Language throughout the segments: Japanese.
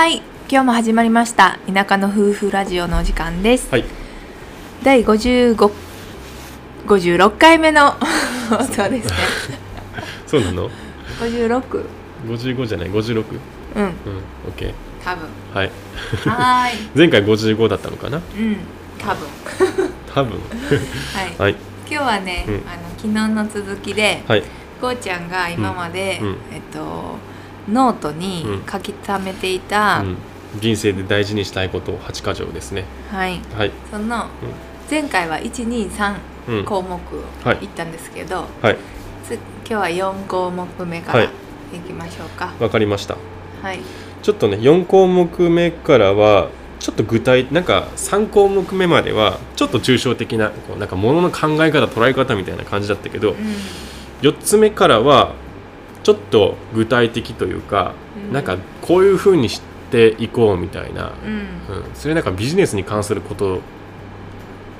はい今日も始まりました田舎の夫婦ラジオのお時間です、はい。第55 56回目の 放送ですね。そうなの？56 55じゃない？56うん。うん OK 多分。はい。はーい。前回55だったのかな？うん多分。多分。はい、はい。今日はね、うん。あの昨日の続きで、はい。こうちゃんが今まで、うん。うん。えっとノートにうん。書き溜めていた、うん、人生で大事にしたいこと8箇条ですね。はい。はい。その、前回は123うん。項目をはい言ったんですけど、はい。つ今日は4項目目からはい。いきましょうか。わかりました。はい、ちょっとね4項目目からはちょっと具体なんか3項目目まではちょっと抽象的なこうなんか物の考え方捉え方みたいな感じだったけどうん。4つ目からはちょっと具体的というか、うん。なんかこういうふうにしていこうみたいな、うん。うん、それなんかビジネスに関すること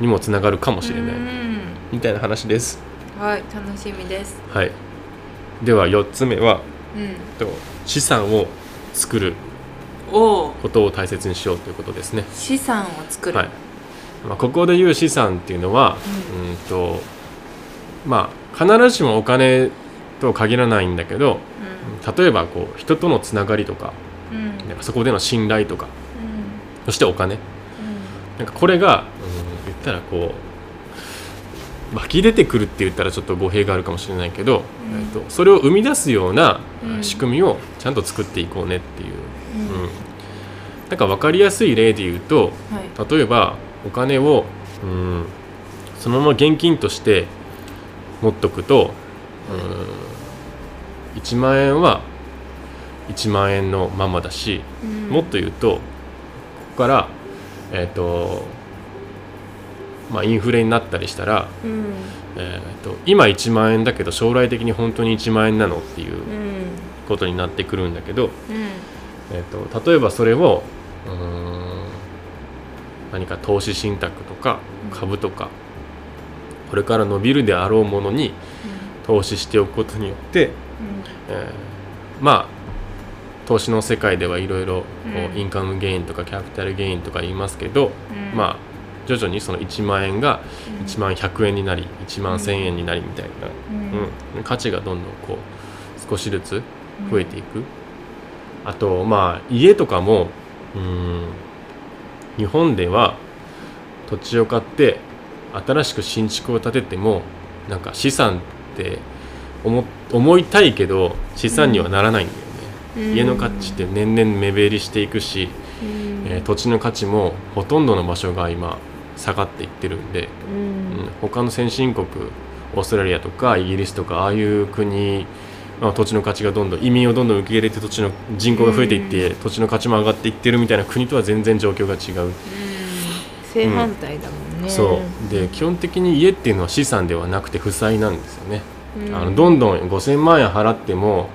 にもつながるかもしれない、うん。みたいな話です。はい楽しみです。はい。では4つ目はうん。と資産を作る。ことを大切にしようということですね。資産を作る、はい。まあ、ここで言う資産っていうのは、うん、とまあ必ずしもお金とは限らないんだけど例えばこう人とのつながりとかなんかそこでの信頼とかうん。そしてお金。なんかこれが、うん、言ったらこう湧き出てくるって言ったらちょっと語弊があるかもしれないけど、うん。えっとそれを生み出すようなうん。仕組みをちゃんと作っていこうねっていう、うん。うん。なんか分かりやすい例で言うとはい。例えばお金を、うん、そのまま現金として持っとくと、うん、1万円は1万円のままだし、うん。もっと言うとここからえっ、とまあインフレになったりしたら、うん。えー、と今1万円だけど将来的に本当に1万円なのっていううん。ことになってくるんだけど、うん。えー、と例えばそれを何か投資信託とか株とかこれから伸びるであろうものに投資しておくことによって、えーまあ投資の世界ではいろいろインカムゲインとかキャピタルゲインとか言いますけど、うん。まあ徐々にその1万円がうん。1万100円になり1万1000円になりみたいな、うん。うん。価値がどんどんこう少しずつ増えていく、あとまあ家とかもうん。日本では土地を買って新しく新築を建ててもなんか資産って思思いたいけど資産にはならないんだよね、うん。家の価値って年々目減りしていくし、うん。えー土地の価値もほとんどの場所が今下がっていってるんで、うん。うん。他の先進国オーストラリアとかイギリスとかああいう国、まあ、土地の価値がどんどん移民をどんどん受け入れて土地の人口が増えていって、土地の価値も上がっていってるみたいな国とは全然状況が違う、うん。正反対だもんね、そう。で基本的に家っていうのは資産ではなくて負債なんですよね、うんあのどんどん5000万円払っても、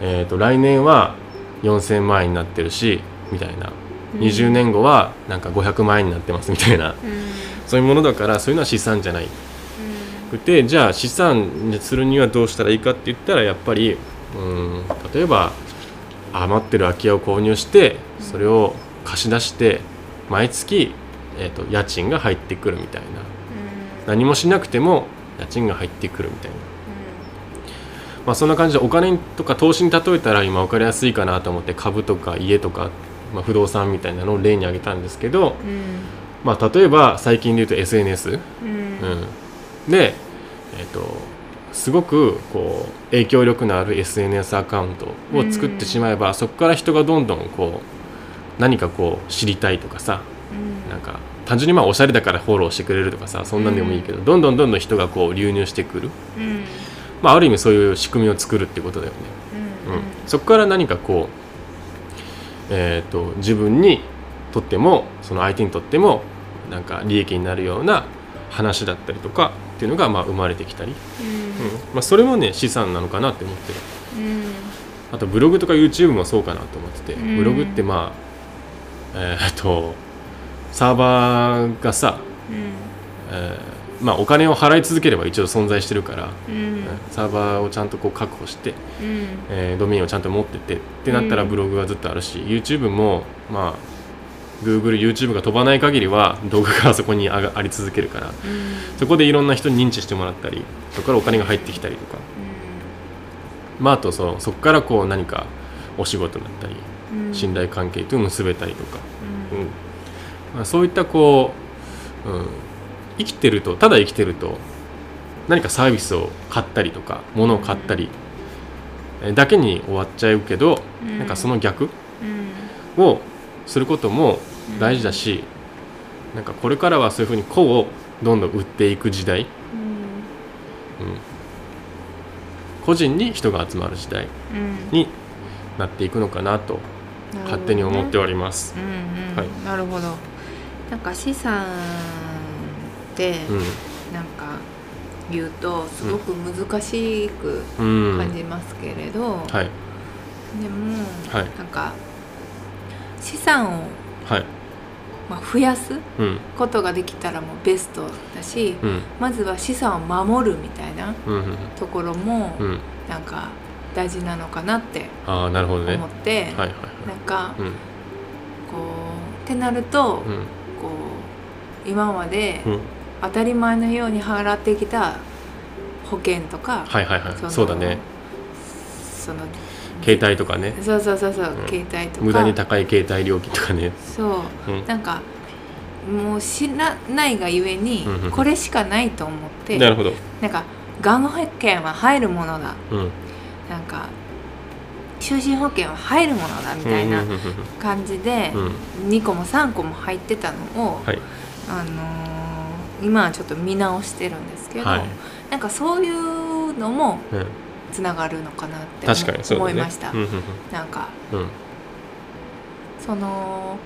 えー、と来年は4000万円になってるしみたいな。うん。20年後はなんか500万円になってますみたいな。うん。そういうものだからそういうのは資産じゃない。くてじゃあ資産にするにはどうしたらいいかって言ったらやっぱりうん例えば余ってる空き家を購入してそれを貸し出して毎月、えー、と家賃が入ってくるみたいな。何もしなくても家賃が入ってくるみたいな、まあ、そんな感じでお金とか投資に例えたら今分かりやすいかなと思って株とか家とか、まあ、不動産みたいなのを例に挙げたんですけど、うん。まあ、例えば最近で言うと SNS、うん。うん、で、えっとすごくこう影響力のある SNS アカウントを作ってしまえば、そこから人がどんどんこう何かこう知りたいとかさうん。なんか単純にまあおしゃれだからフォローしてくれるとかさそんなんでもいいけど、どんどんどんどん人がこう流入してくる、うんまあ、ある意味そういう仕組みを作るってことだよね。うん。うん、そこから何かこう、えー、と自分にとってもその相手にとってもなんか利益になるような話だったりとかっていうのがまあ生まれてきたり、うん。うん。まあ、それもね資産なのかなって思ってる。うん。あとブログとか YouTube もそうかなと思ってて、うん。ブログってまあえっ、とサーバーがさ、うん。えーまあお金を払い続ければ一応存在してるから、うん。サーバーをちゃんとこう確保して、うん。えードメインをちゃんと持っててってなったらうん。ブログはずっとあるし、YouTube もまあ Google、YouTube が飛ばない限りは動画がそこにあり続けるから。そこでいろんな人に認知してもらったりそこからお金が入ってきたりとか、まあ、あとそのそこからこう何かお仕事だったりうん。信頼関係と結べたりとか、うん。うん。まあ、そういったこう、うん、生きてるとただ生きてると何かサービスを買ったりとか物を買ったり、えだけに終わっちゃうけど、うん。なんかその逆うん。をすることも大事だし、なんかこれからはそういうふうに個をどんどん売っていく時代、うん。うん、個人に人が集まる時代うん。になっていくのかなと勝手に思っております。うんうんはい。なるほど。なんか資産ってうん。なんか言うとすごく難しくうん。感じますけれど、はい。でも、はい。なんか資産を、はい。まあ、増やすうん。ことができたらもうベストだし、うん。まずは資産を守るみたいなうん。うんところもうん。なんか大事なのかなってああなるほどね。思って、はいはい。なんかうん。こうってなると、うん。こう今までうん当たり前のように払ってきた保険とか、はいはいはい。のそうだね。その携帯とかね。そうそうそうそう、うん。携帯とか。無駄に高い携帯料金とかね。そう。うん。なんかもう知らないがゆえにこれしかないと思って、なるほど。なんかがん保険は入るものだ。うん。なんか就寝保険は入るものだみたいな感じでうんうん2個も3個も入ってたのを、はい。あのー今はちょっと見直してるんですけど、はい。なんかそういうのもうん。つながるのかなってね思いました、うんうんなんかうん。うんその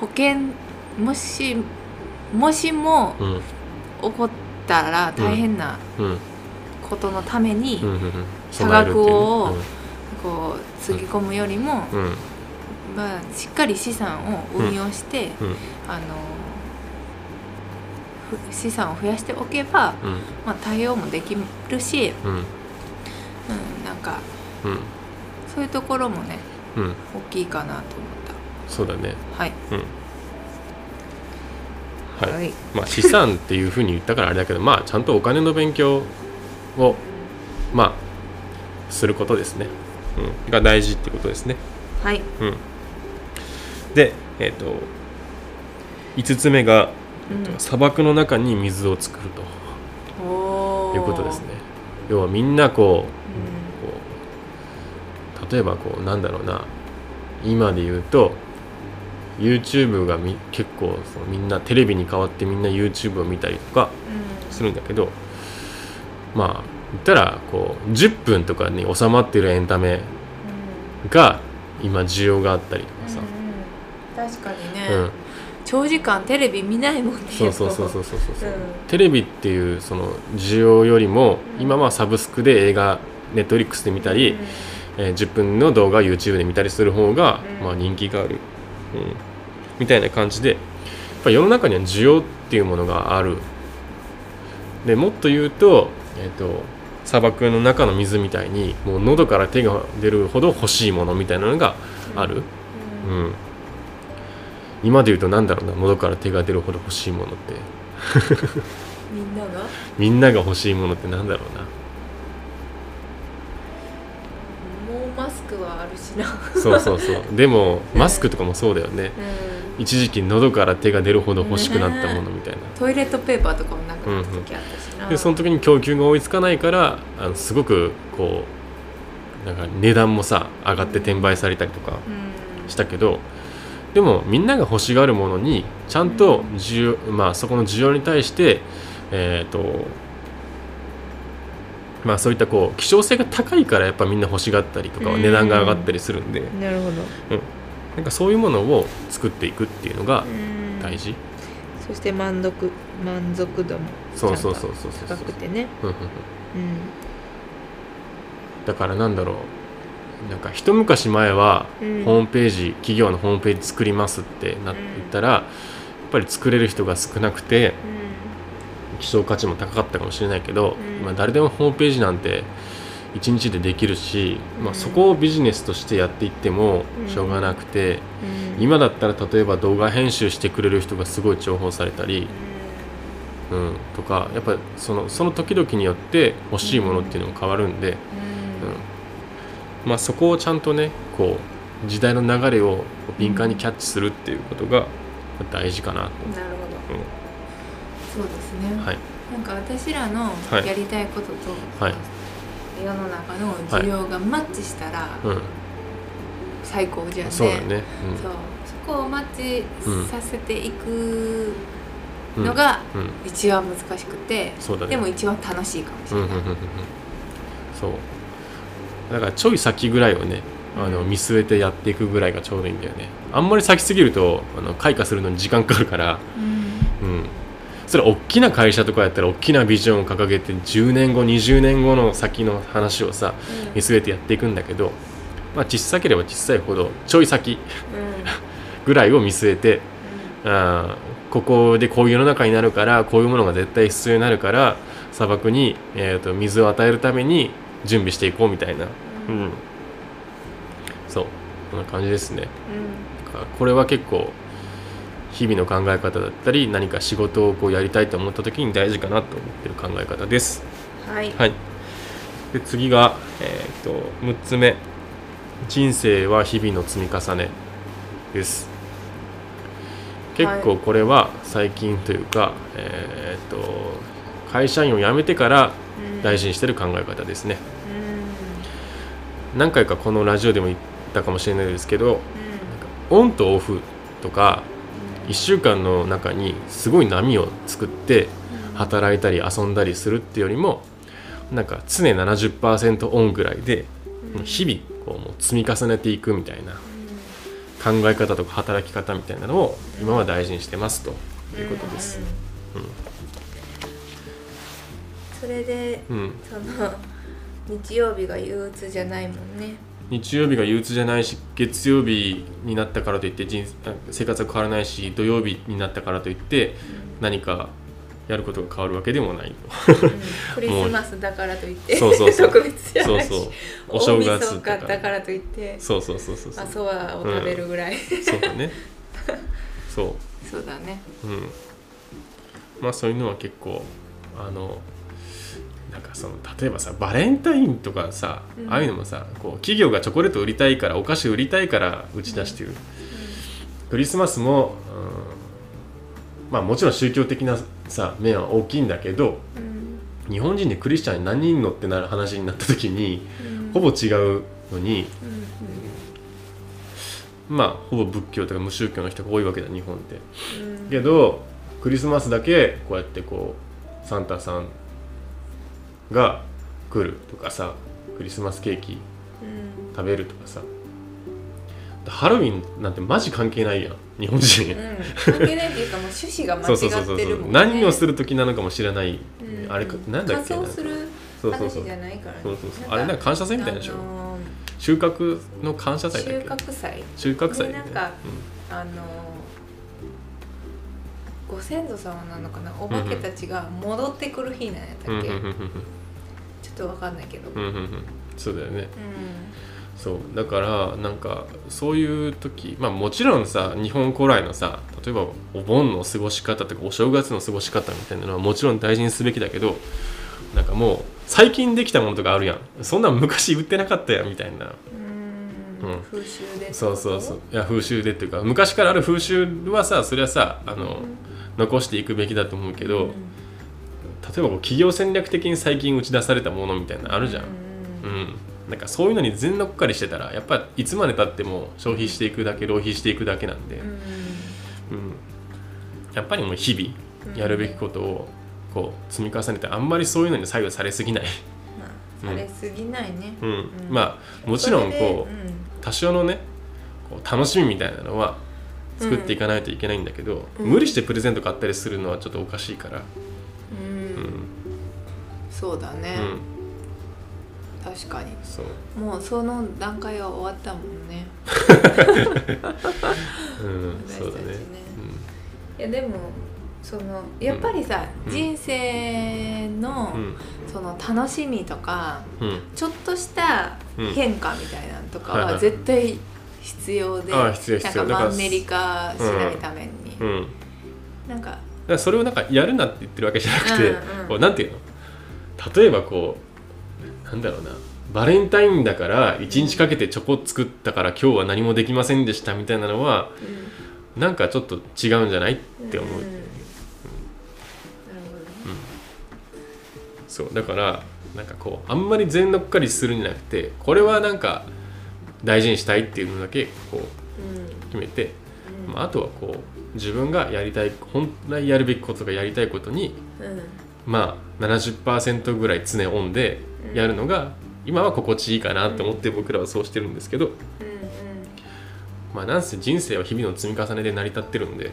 保険もしもしもうん。起こったら大変なうん。ことのために、差額をこうつぎ込むよりも、まあ、しっかり資産を運用して、うん。あのふ資産を増やしておけば、うん。まあ、対応もできるし、うん。うん、なんかうん。そういうところもねうん。大きいかなと思っそうだね。たはい、はい。はい。まあ資産っていうふうに言ったからあれだけどまあちゃんとお金の勉強をまあすることですね、うん、が大事ってことですね。はい。うん。でえっ、と5つ目がうん。砂漠の中に水を作ると。いうことですね。要はみんなこううこう例えばこうなんだろうな。今で言うと YouTube がみ結構そのみんなテレビに代わってみんな YouTube を見たりとかん。するんだけどまあ言ったらこう10分とかに収まってるエンタメが今需要があったりとかさ、確かにね、うん長時間テレビ見ないもんねそうそうそうそうそう。そう、うん。テレビっていうその需要よりもうん。今はサブスクで映画ネットフリックスで見たり、えー10分の動画を YouTube で見たりする方が、うん。まあ、人気がある、うん、みたいな感じでやっぱ世の中には需要っていうものがある。でもっと言うと,、えー、と砂漠の中の水みたいにもう喉から手が出るほど欲しいものみたいなのがある、ううん。ん今で言うとなんだろうな喉から手が出るほど欲しいものって。みんなが？みんなが欲しいものってなんだろうな。もうマスクはあるしな。そうそうそう。でもマスクとかもそうだよね。うん。一時期喉から手が出るほど欲しくなったものみたいな、トイレットペーパーとかもなくなった時あったしな、でその時に供給が追いつかないからあのすごくこうなんか値段もさ上がって転売されたりとかうん。したけどでもみんなが欲しがるものにちゃんと需要、まあ、そこの需要に対してえっ、とまあそういったこう希少性が高いからやっぱみんな欲しがったりとかうん。値段が上がったりするんで。なるほど、なんかそういうものを作っていくっていうのがうん。大事、そして満足満足度もそうそうそうそうそう。高くてね。うんうんうん。うん。だからなんだろうなんか一昔前はうん。ホームページ、企業のホームページ作りますってなったら、やっぱり作れる人が少なくて希少価値も高かったかもしれないけど、うん。まあ、誰でもホームページなんて1日でできるし、まあ、うん。そこをビジネスとしてやっていってもうん。しょうがなくて、うん。今だったら例えば動画編集してくれる人がすごい重宝されたり、うん、とかやっぱそのその時々によって欲しいものっていうのも変わるんで、うん。うんまあ、そこをちゃんとねこう時代の流れを敏感にキャッチするっていうことが大事かなと。なるほど、そうですね、はい。なんか私らのはい。やりたいことと、はい。世の中の需要がマッチしたらうん、最高じゃんね、そうだね。そう。そこをマッチさせていくうん、のがうん、うん。一番難しくて、そうだね。でも一番楽しいかもしれない、うんうんうんうんうん。そうだからちょい先ぐらいをねあのうん見据えてやっていくぐらいがちょうどいいんだよね。あんまり先すぎるとあの開花するのに時間かかるから。うん。うん。それ大きな会社とかやったら大きなビジョンを掲げて10年後20年後の先の話をさ見据えてやっていくんだけど、まあ、小さければ小さいほどちょい先 ぐらいを見据えてあーここでこういう世の中になるからこういうものが絶対必要になるから砂漠に、えー、と水を与えるために準備していこうみたいな、うん。うん、そう。こんな感じですね。うん。これは結構日々の考え方だったり何か仕事をこうやりたいと思った時に大事かなと思ってる考え方です。はい、はい。で次が、えー、と6つ目。人生は日々の積み重ねです。結構これは最近というか、えー、と会社員を辞めてからうん。大事にしてる考え方ですね。うん何回かこのラジオでも言ったかもしれないですけどうん。オンとオフとか1週間の中にすごい波を作って働いたり遊んだりするっていうよりもなんか常70%オンぐらいでうん。日々こうもう積み重ねていくみたいな考え方とか働き方みたいなのを今は大事にしてますということです。うん。それでうん、その日曜日が憂鬱じゃないもんね。日曜日が憂鬱じゃないし月曜日になったからといって人あ生活が変わらないし土曜日になったからといって何かやることが変わるわけでもないうん。クリスマスだからといってそうそうそう。特別じゃないし。そうそう。お正月だか。らといってそうそうそうそうそう。あそばを食べるぐらい、そうだね。そそうだね。ううん。まあそういうのは結構あのなんかその例えばさバレンタインとかさ、うん。ああいうのもさこう企業がチョコレート売りたいからお菓子売りたいから打ち出してる、クリスマスも、うんまあもちろん宗教的なさ面は大きいんだけどうん。日本人でクリスチャン何人のってなる話になった時にうん。ほぼ違うのにうん。まあほぼ仏教とか無宗教の人が多いわけだ日本って。うん。けどクリスマスだけこうやってこうサンタさんが来るとかさクリスマスケーキうん。食べるとかさ。ハロウィンなんてマジ関係ないやん日本人、うん。関係ないっていうかもう趣旨が間違ってるもんね。何をする時なのかも知らない、うん。あれかなんだっけ仮装するそうそうそう。話じゃないからね。そうそうそう。あれなんか感謝祭みたいでしょ。あの収穫の感謝ー収祭だっけ？穫祭。収穫祭でなんかあのご先祖様なのかなお化けたちが戻ってくる日なんやったっけ、ちょっとわかんないけど、そうだよね。そう。だからなんかそういう時まあもちろんさ日本古来のさ例えばお盆の過ごし方とかお正月の過ごし方みたいなのはもちろん大事にすべきだけどなんかもう最近できたものとかあるやん。そんなん昔売ってなかったやんみたいな。うん。うん。風習でそうそうそう。いや風習でっていうか昔からある風習はさそれはさあの、残していくべきだと思うけど、うん。例えばこう企業戦略的に最近打ち出されたものみたいなのあるじゃん、ううんん、なんかそういうのに全乗っかりしてたらやっぱいつまでたっても消費していくだけ浪費していくだけなんで、うん。うん、やっぱりもう日々やるべきことをこう積み重ねてあんまりそういうのに左右されすぎない、まあされすぎないね、うん。うん。まあもちろんこう多少のねこう楽しみみたいなのは作っていかないといけないんだけど、うん。無理してプレゼント買ったりするのはちょっとおかしいから、うん、うん。うんそうだね、うん、確かに。そう、もうその段階は終わったもんね。うん、そうだね。私たちねいやでもそのやっぱりさ、うん。人生の、うん。その楽しみとかうん。ちょっとしたうん。変化みたいなのとかは絶対必要で、ああ必要必要。なんかマンネリ化しないために、うん。なんか、らそれをなんかやるなって言ってるわけじゃなくて、うんうんこうなんていうの？例えばこうなんだろうな。バレンタインだから1日かけてチョコ作ったから今日は何もできませんでしたみたいなのはなんかちょっと違うんじゃないって思う、ん。なるほどね。そう。だからなんかこうあんまり全乗っかりするんじゃなくてこれはなんか大事にしたいっていうのだけこう決めて、うん。まあ、あとはこう自分がやりたい本来やるべきことがやりたいことにうん。まあ70%ぐらい常オンでやるのが、今は心地いいかなと思って僕らはそうしてるんですけど、うんまあなんせ人生は日々の積み重ねで成り立ってるんで、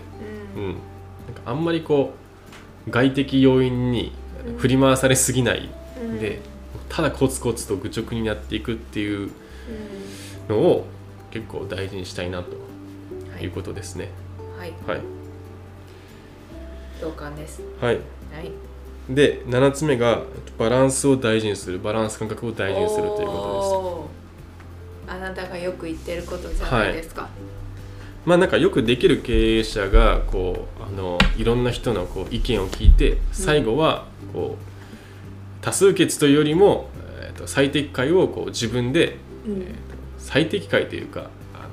うん。うん、なんかあんまりこう外的要因に振り回されすぎないうん。で、ただコツコツと愚直にやっていくっていううのを結構大事にしたいなとい。いうことですね。はい。はい、同感です。はい、はい。で7つ目がバランスを大事にする。バランス感覚を大事にするというこおー。あなたがよく言ってることじゃないですか、とです。まあなんかよくできる経営者がこうあのいろんな人のこう意見を聞いて最後はこう多数決というよりも、えー、と最適解をこう自分でうん。えーと最適解というかあ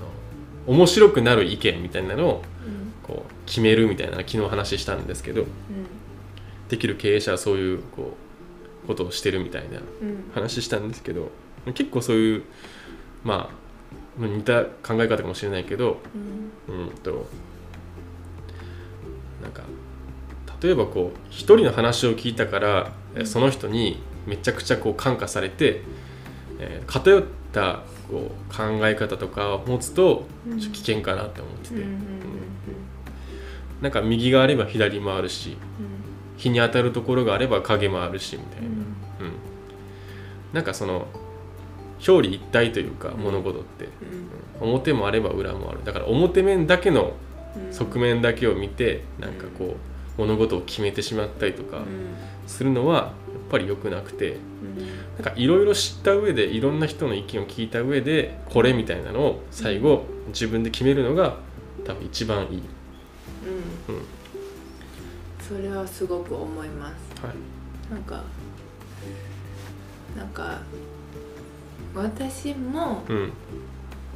の面白くなる意見みたいなのをうん。こう決めるみたいな昨日話したんですけどできる経営者はそういうこうことをしてるみたいなうん。うん話したんですけど結構そういうまあまあ似た考え方かもしれないけどうん。うんとなんか例えばこう一人の話を聞いたから、その人にめちゃくちゃこう感化されて、えー偏ったこう考え方とかを持つと危険かなって思ってて、うんなんか右があれば左もあるし日に当たるところがあれば影もあるしみたいな、うん。うん。なんかその表裏一体というか物事って、うん。表もあれば裏もある。だから表面だけのうん。側面だけを見てなんかこう物事を決めてしまったりとかうん。するのはやっぱり良くなくて。うんなんかいろいろ知った上でいろんな人の意見を聞いた上でこれみたいなのを最後自分で決めるのが多分一番いい、うん。うんそれはすごく思います。はい。なんかなんか私もうん。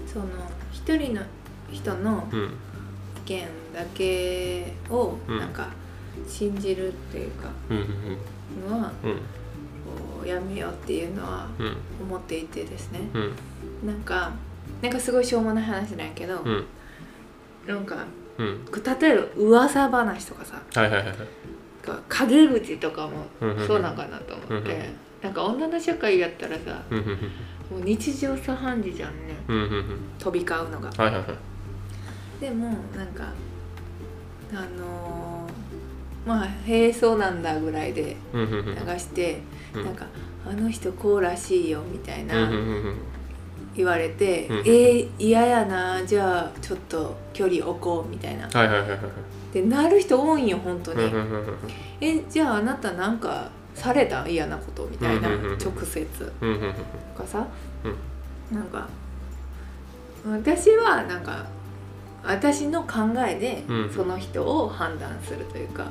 その一人の人のうん。意見だけをうん。なんか信じるっていうかのはうんこうやめようっていうのはうん。思っていてですね。うん。なんかなんかすごいしょうもない話なんやけど、うん。なんかうん。例えば噂話とかさはいはいはいはい。陰口とかもそうなんかなと思って、うんうんなんか女の社会やったらさうんうん。もう日常茶飯事じゃんね。うんうんうん。飛び交うのが。はいはいはい。でもなんかあのーまあへえそうなんだぐらいで流して、うん。なんかあの人こうらしいよみたいうんな言われて、うんえー、嫌やなじゃあちょっと距離置こうみたいな。はいはいはいはいでなる人多いんよ本当に、えじゃああなたなんかされた？嫌なことみたいな、直接。とかさ、うん。なんか私はなんか私の考えでうん。その人を判断するというか、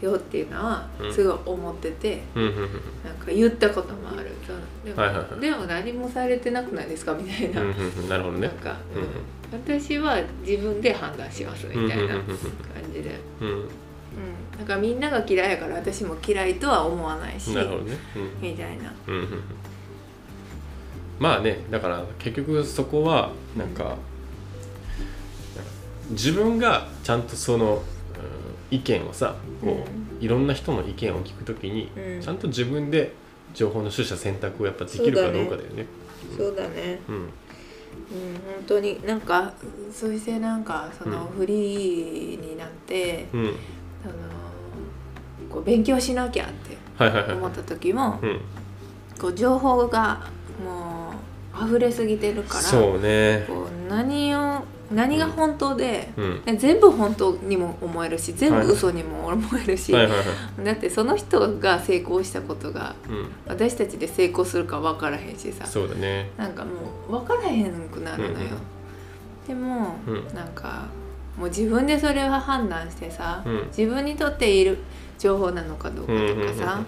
よっていうのはうん。すごい思ってて、なんか言ったこともある。でも,、でも何もされてなくないですか？みたいな、なるほどね。なんか、私は自分で判断しますみたいな感じで、うん。うん。からみんなが嫌いやから私も嫌いとは思わないしなるほどね。うん。みたいな。まあねだから結局そこはなんか自分がちゃんとその、うん意見をさこう、いろんな人の意見を聞くときに、うん。ちゃんと自分で情報の取捨選択をやっぱできるかどうかだよね。そうだね。うん。うん、本当になんかそしてなんかそのうんフリーになって、うん。そのこう勉強しなきゃって思った時も、うん。こう情報がもう溢れすぎてるからそうね。こう何を何が本当で、うん。全部本当にも思えるし全はい部嘘にも思えるし、はい。はいはいだってその人が成功したことがうん。私たちで成功するか分からへんしさそうだね。なんかもう分からへんくなるのよ、うんうんでも、うん。なんかもう自分でそれは判断してさ、うん。自分にとっている情報なのかどうかとかさ、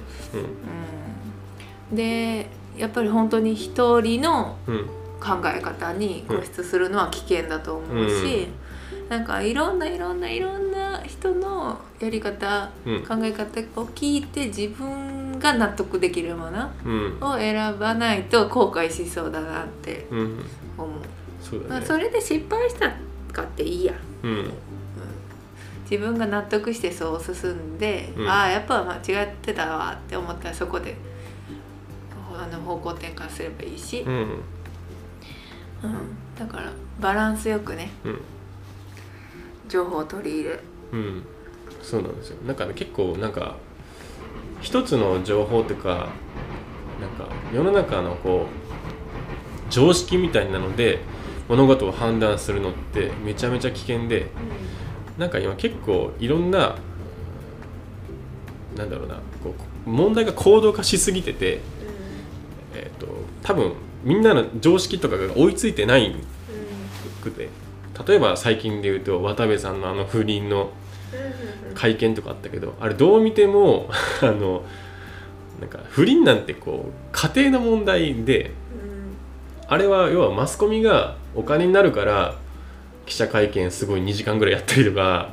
でやっぱり本当に一人のうん考え方に固執するのは危険だと思うし、なんかいろんないろんないろんな人のやり方、うん。考え方を聞いて自分が納得できるものうん。を選ばないと後悔しそうだなってうん。思う、まあ、そうだね。それで失敗したかっていいや、うん。うん。自分が納得してそう進んで、うん。ああやっぱ間違ってたわって思ったらそこであの方向転換すればいいし、うんうん。だからバランスよくねうん。情報を取り入れ。うん。そうなんですよ。なんかね結構なんか一つの情報とかなんか世の中のこう常識みたいなので物事を判断するのってめちゃめちゃ危険でなんか今結構いろんななんだろうなこう問題が行動化しすぎてて、えー、と多分みんなの常識とかが追いついてないくて。例えば最近で言うと渡部さんのあの不倫の会見とかあったけどあれどう見ても あのなんか不倫なんてこう家庭の問題であれは要はマスコミがお金になるから記者会見すごい2時間ぐらいやったりとか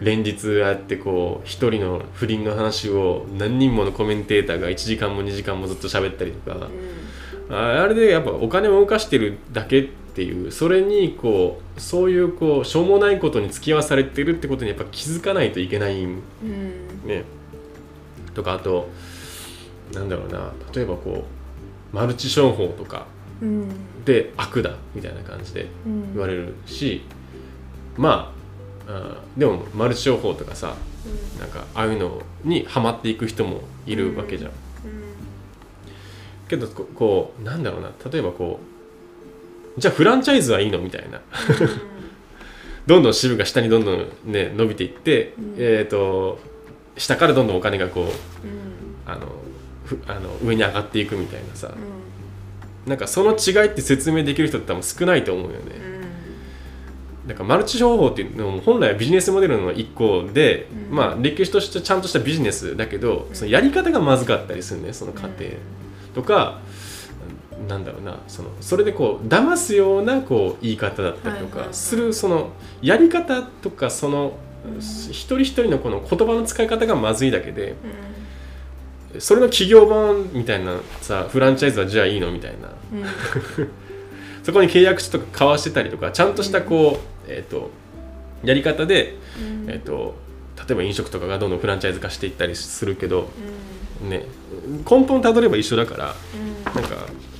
連日やってこう一人の不倫の話を何人ものコメンテーターが1時間も2時間もずっと喋ったりとかああれでやっぱお金を動かしてるだけっていうそれにこうそういうこうしょうもないことに付き合わされてるってことにやっぱ気づかないといけないんうん。ね。とかあとなんだろうな例えばこうマルチ商法とかうん。で悪だみたいな感じでうん。言われるしまああーでもマルチ商法とかさなんかああいうのにハマっていく人もいるわけじゃん。けどここうなんだろうな。例えばこうじゃあフランチャイズはいいの？みたいな。どんどん支部が下にどんどんね伸びていって、うん。えっ、と下からどんどんお金がこううん。あのふあの上に上がっていくみたいなさ。うん。なんかその違いって説明できる人って多分少ないと思うよね。うん。なんかマルチ商法っていうのも本来はビジネスモデルの一個で、うん。まあ歴史としてちゃんとしたビジネスだけど、そのやり方がまずかったりするねその過程とか、なんだろうなそのそれでこう騙すようなこう言い方だったりとかするそのやり方とかその、うん一人一人のこの言葉の使い方がまずいだけでうそれの企業版みたいなさフランチャイズはじゃあいいのみたいな。んうん。そこに契約書とか交わしてたりとかちゃんとしたこう、えー、とやり方で、うん。えー、と例えば飲食とかがどんどんフランチャイズ化していったりするけど、ね、根本たどれば一緒だからうん。なんか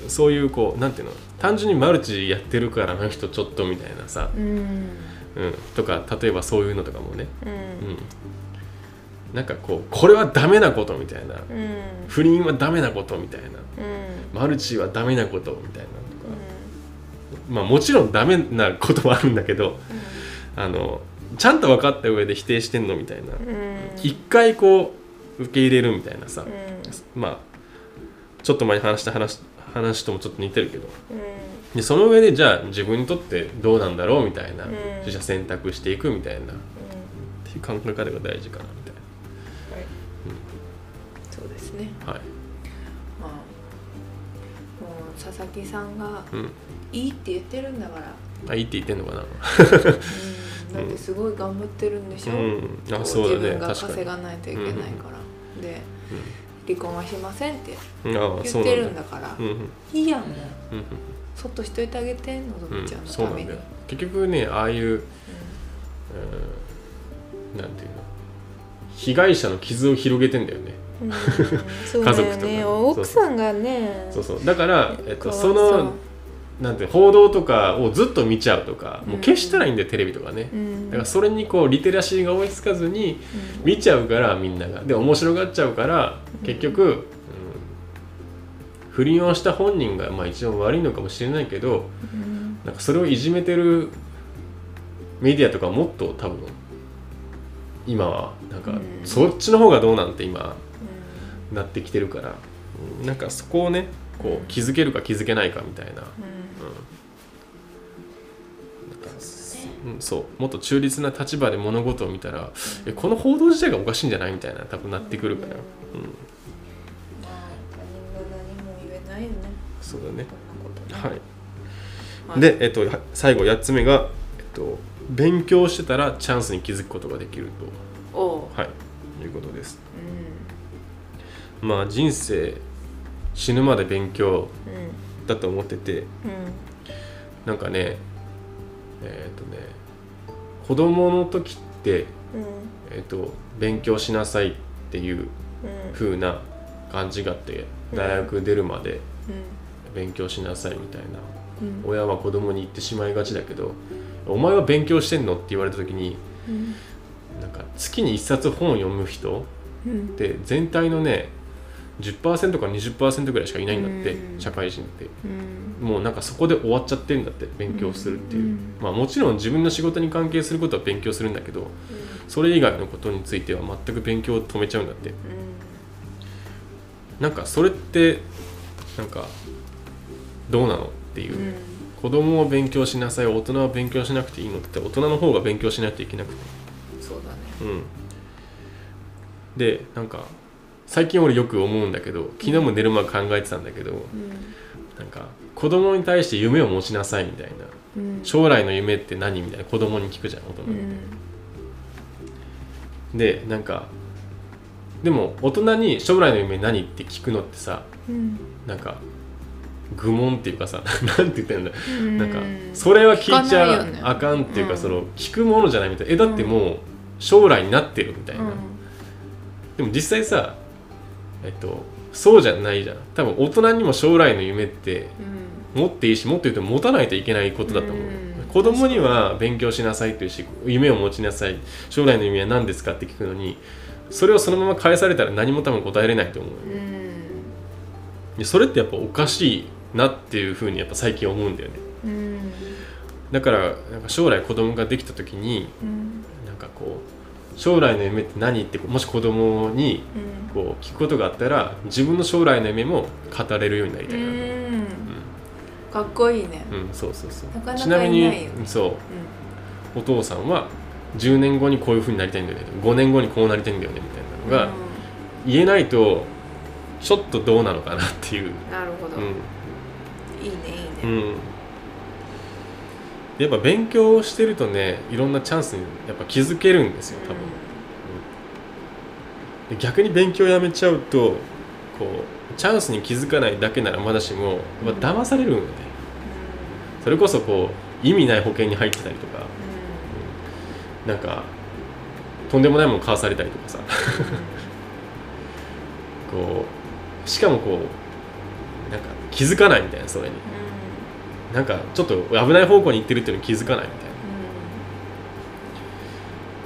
そういうこうなんていうの単純にマルチやってるからあの人ちょっとみたいなさ、うん。うん、とか例えばそういうのとかもね、うん。うん、なんかこうこれはダメなことみたいな。うん。不倫はダメなことみたいな。うん。マルチはダメなことみたいなとか、まあもちろんダメなこともあるんだけどあのちゃんと分かった上で否定してんのみたいな。うん。一回こう受け入れるみたいなさ、うん。まあちょっと前に話した話話ともちょっと似てるけど。うん。でその上でじゃあ自分にとってどうなんだろうみたいなうん。取捨選択していくみたいな。っうん。ていう考え方が大事かなみたいはい。そうですね。なはい。まあもう佐々木さんがうん。いいって言ってるんだから。あいいって言ってんのかな。うん。だってすごい頑張ってるんでしょ、うん。あこそうだね。自分が稼がないといけないから、で離婚はしませんって言ってるんだからいいやん。もううん。そっとしといてあげてのぞうんみちゃんのために、結局ねああいう、うん、なんていうの？被害者の傷を広げてんだよね。うん。そうだよ家族とか。奥さんがね。そうそう。だから、えっと、そのなんて報道とかをずっと見ちゃうとかもう消したらいいんだよ、テレビとかね。うん。だからそれにこうリテラシーが追いつかずに見ちゃうからみんなが。で面白がっちゃうから結局、うん不倫をした本人がまあ一番悪いのかもしれないけどうん。なんかそれをいじめてるメディアとかもっと多分今はなんかうん。そっちの方がどうなんて今うなってきてるから、うんなんかそこをねこう気づけるか気づけないかみたいな、んうん。うん、そう。もっと中立な立場で物事を見たらえこの報道自体がおかしいんじゃないみたいな多分なってくるから、うん、そうだね。はい、はい。で、えっと、は最後8つ目が、えっと、勉強してたらチャンスに気づくことができると、はい、いうことです。うまあ人生死ぬまで勉強だと思っててうん。なんかねえっ、とね子供の時って、うん。えっと勉強しなさいっていううん。風な感じがあって大学出るまで勉強しなさいみたいな。うん。親は子供に言ってしまいがちだけど「お前は勉強してんの?」って言われた時にうん。なんか月に1冊本を読む人うん。って全体のね10%か20%ぐらいしかいないんだってうん。社会人って。うん。もうなんかそこで終わっちゃってるんだって勉強するっていう、うん。まあもちろん自分の仕事に関係することは勉強するんだけどそれ以外のことについては全く勉強を止めちゃうんだって。なんかそれってなんかどうなのっていう、うん。子供を勉強しなさい大人は勉強しなくていいのって大人の方が勉強しないといけなくて。そうだね。うん。でなんか最近俺よく思うんだけど昨日も寝る前考えてたんだけどうん。なんか子供に対して夢を持ちなさいみたいな。うん。将来の夢って何みたいな。子供に聞くじゃん大人って、うん。でなんかでも大人に将来の夢何って聞くのってさうん。なんか愚問っていうかさ なんて言ってんだうん。なんかそれは聞いちゃあかんっていうか、うん。その聞くものじゃないみたい。なえだってもう将来になってるみたいな、うん。でも実際さえっとそうじゃないじゃん。多分大人にも将来の夢ってうん。持っていいしもっと言うと持たないといけないことだと思う、うん。子供には勉強しなさいっていうし夢を持ちなさい。将来の夢は何ですかって聞くのにそれをそのまま返されたら何も多分答えれないと思う。うん。でそれってやっぱおかしいなっていうふうにやっぱ最近思うんだよね。うん。だからなんか将来子供ができた時にうん。なんかこう将来の夢って何ってもし子供にうん。こう聞くことがあったら自分の将来の夢も語れるようになりたいな、うん。うんかっこいいね。うん。そうそうそう。なかなかちなみにいないよねそう。お父さんは10年後にこういうふうになりたいんだよね。5年後にこうなりたいんだよねみたいなのが言えないとちょっとどうなのかなっていう、うんなるほど。うん。いいねいいね。うん、やっぱ勉強してるとねいろんなチャンスにやっぱ気づけるんですよ多分、で逆に勉強やめちゃうとこうチャンスに気づかないだけならまだしもやっぱ騙されるんよね。それこそこう意味ない保険に入ってたりとか。なんかとんでもないもの買わされたりとかさ。こうしかもこうなんか気づかないみたいなそれに。なんかちょっと危ない方向に行ってるっていうのに気づかないみたいな。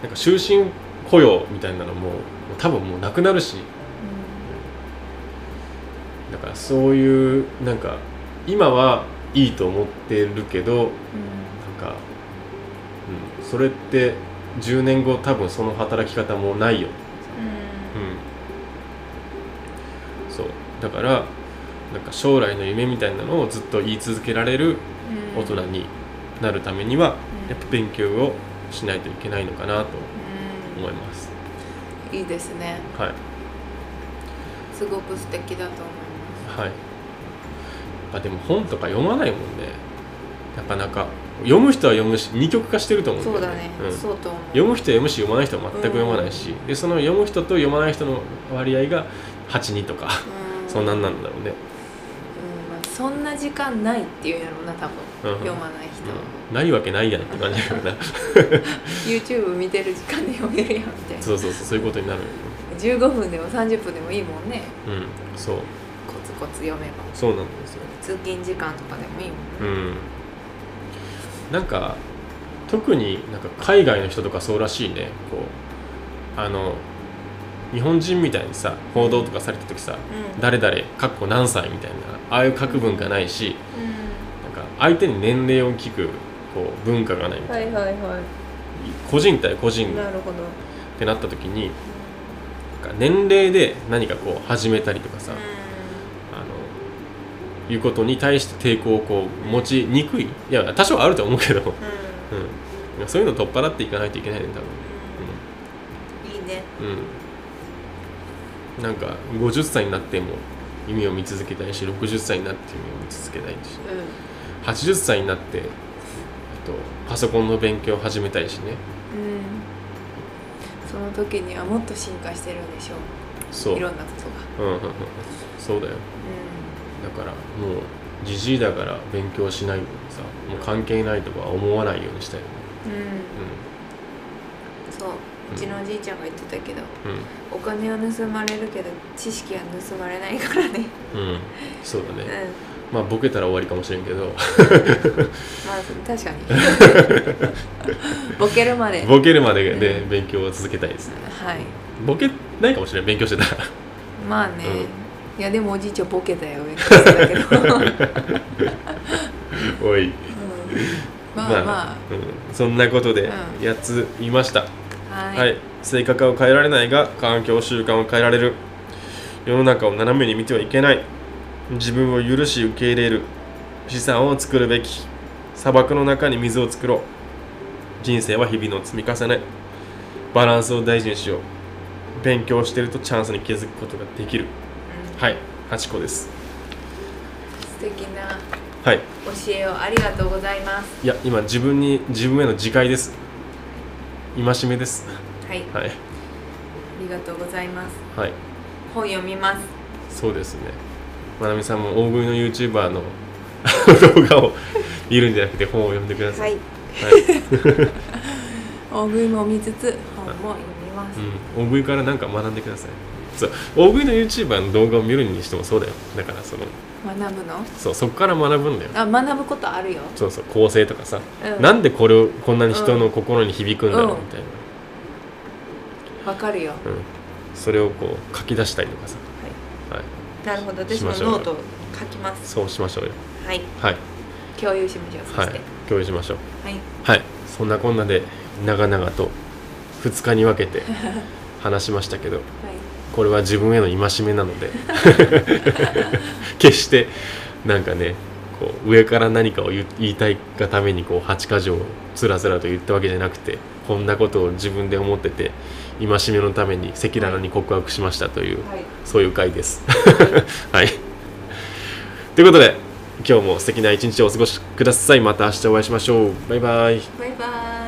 なんか終身雇用みたいなのも多分もうなくなるし。だからそういうなんか今はいいと思ってるけどなんか、うん、それって10年後多分その働き方もないよ、うん、そう。だからなんか将来の夢みたいなのをずっと言い続けられる大人になるためにはやっぱ勉強をしないといけないのかなと思います。いいですね。はい、すごく素敵だと思いまはい。あでも本とか読まないもんね。なかなか。読む人は読むし二極化してると思うんすそうだね。ん。そうと思う。読む人は読むし読まない人は全く読まないし、でその読む人と読まない人の割合が82とか、うん。そんなんなんだろうね、そんな時間ないっていうんやろうな多分うん。読まない人。はうん。ないわけないやんって感じだよな。YouTube 見てる時間で読めるやんみたいなそうそうそうそういうことになるよ。ね15分でも30分でもいいもんね。うんそう。コツコツ読めば。そうなんですよ。通勤時間とかでもいいもんね。うん。なんか特になんか海外の人とかそうらしいね。こうあの日本人みたいにさ報道とかされた時さ、うん。誰々かっこ何歳みたいなああいう書く文化ないしうなんか相手に年齢を聞くこう文化がないみたいな、んはいはいはい。個人対個人っなるほど。てなった時になんか年齢で何かこう始めたりとかさ、うあのいうことに対して抵抗をこう持ちにくい。いや多少あると思うけど、んうん。うん、そういうのを取っ払っていかないといけないねいいね多分。うん、うん、なんか50歳になっても夢を見続けたいし60歳になって夢を見続けたいし。う80歳になって、えっと、パソコンの勉強を始めたいしね。んうん。その時にはもっと進化してるんでしょそう。ういろんなことが。うんうんうん。そうだよ。うだからもうじじいだから勉強しないとかさもう関係ないとか思わないようにしたいよね。ん。うん。そううちのおじいちゃんが言ってたけどうん。お金は盗まれるけど知識は盗まれないからね。うん、うん、そうだうん。ね、まあボケたら終わりかもしれんけど。まあ確かに。ボケるまで。ボケるまででうん。勉強を続けたいです。はい。ボケないかもしれない勉強してた。らまあね、いやでもおじいちゃんボケたよ勉強してたけど、うん、おいまあまあ、うん、そんなことでうん。やつ言いました、はい、はい、性格を変えられないが環境習慣を変えられる。世の中を斜めに見てはいけない。自分を許し受け入れる。資産を作るべき。砂漠の中に水を作ろう。人生は日々の積み重ね。バランスを大事にしよう。勉強してるとチャンスに気づくことができる。うん。はい。8個です。素敵なはい。教えをありがとうございます。いや今自分に自分への自戒です戒めです。はい。はい。ありがとうございます。はい。本読みます。そうですね。まなみさんも大食いの YouTuber の 動画を見るんじゃなくて本を読んでくださ、はい。いはい。大食いも見つつ本も読みます、うん、大食いから何か学んでください。そう。大食いの YouTuber の動画を見るにしてもそうだよ。だからその学ぶの？そうそこから学ぶんだよ。あ学ぶことあるよ。そうそう構成とかさ、うん。なんでこれをこんなに人の心に響くんだろううん。みたいわかるよ。な、うん。それをこう書き出したりとかさ、はい。はい、なるほど。私もノート書きます。そうしましょうよ。はい。はい。共有しましょう。そはい。共有しましょう。はい。はい。そんなこんなで長々と2日に分けて 話しましたけど。はいこれは自分への戒めなので 決してなんかねこう上から何かを言言いたいがためにこう8か条をつらつらと言ったわけじゃなくてこんなことを自分で思ってて戒めのために赤裸々に告白しましたという、はいそういう回です。はい。ということで今日も素敵な一日をお過ごしください。また明日お会いしましょう。バイバイ。バイバイ